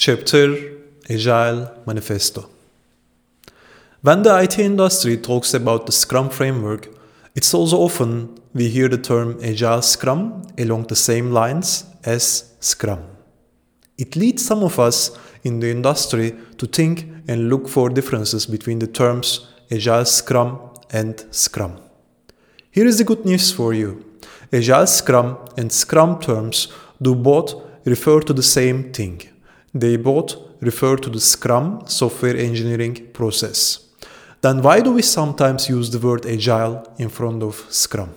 Chapter Agile Manifesto When the IT industry talks about the Scrum framework, it's also often we hear the term Agile Scrum along the same lines as Scrum. It leads some of us in the industry to think and look for differences between the terms Agile Scrum and Scrum. Here is the good news for you. Agile Scrum and Scrum terms do both refer to the same thing. They both refer to the Scrum software engineering process. Then why do we sometimes use the word agile in front of Scrum?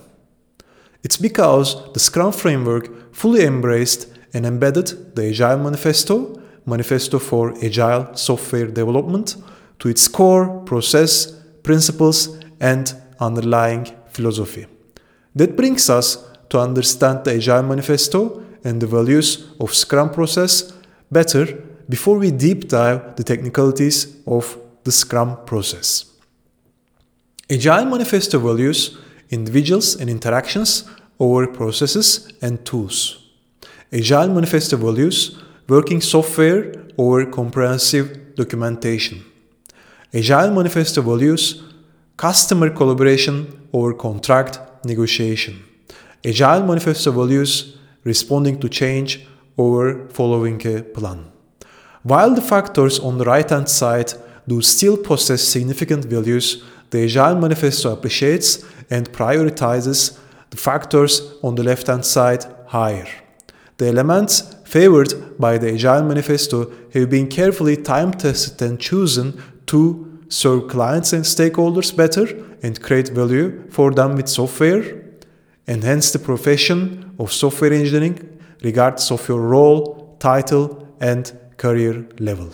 It's because the Scrum framework fully embraced and embedded the Agile Manifesto, Manifesto for Agile Software Development, to its core process, principles, and underlying philosophy. That brings us to understand the Agile Manifesto and the values of Scrum process better before we deep dive the technicalities of the Scrum process. Agile Manifesto values individuals and interactions over processes and tools. Agile Manifesto values working software over comprehensive documentation. Agile Manifesto values customer collaboration over contract negotiation. Agile Manifesto values responding to change over following a plan. While the factors on the right hand side do still possess significant values, the Agile Manifesto appreciates and prioritizes the factors on the left hand side higher. The elements favored by the Agile Manifesto have been carefully time tested and chosen to serve clients and stakeholders better and create value for them with software, enhance the profession of software engineering regardless of your role, title, and career level.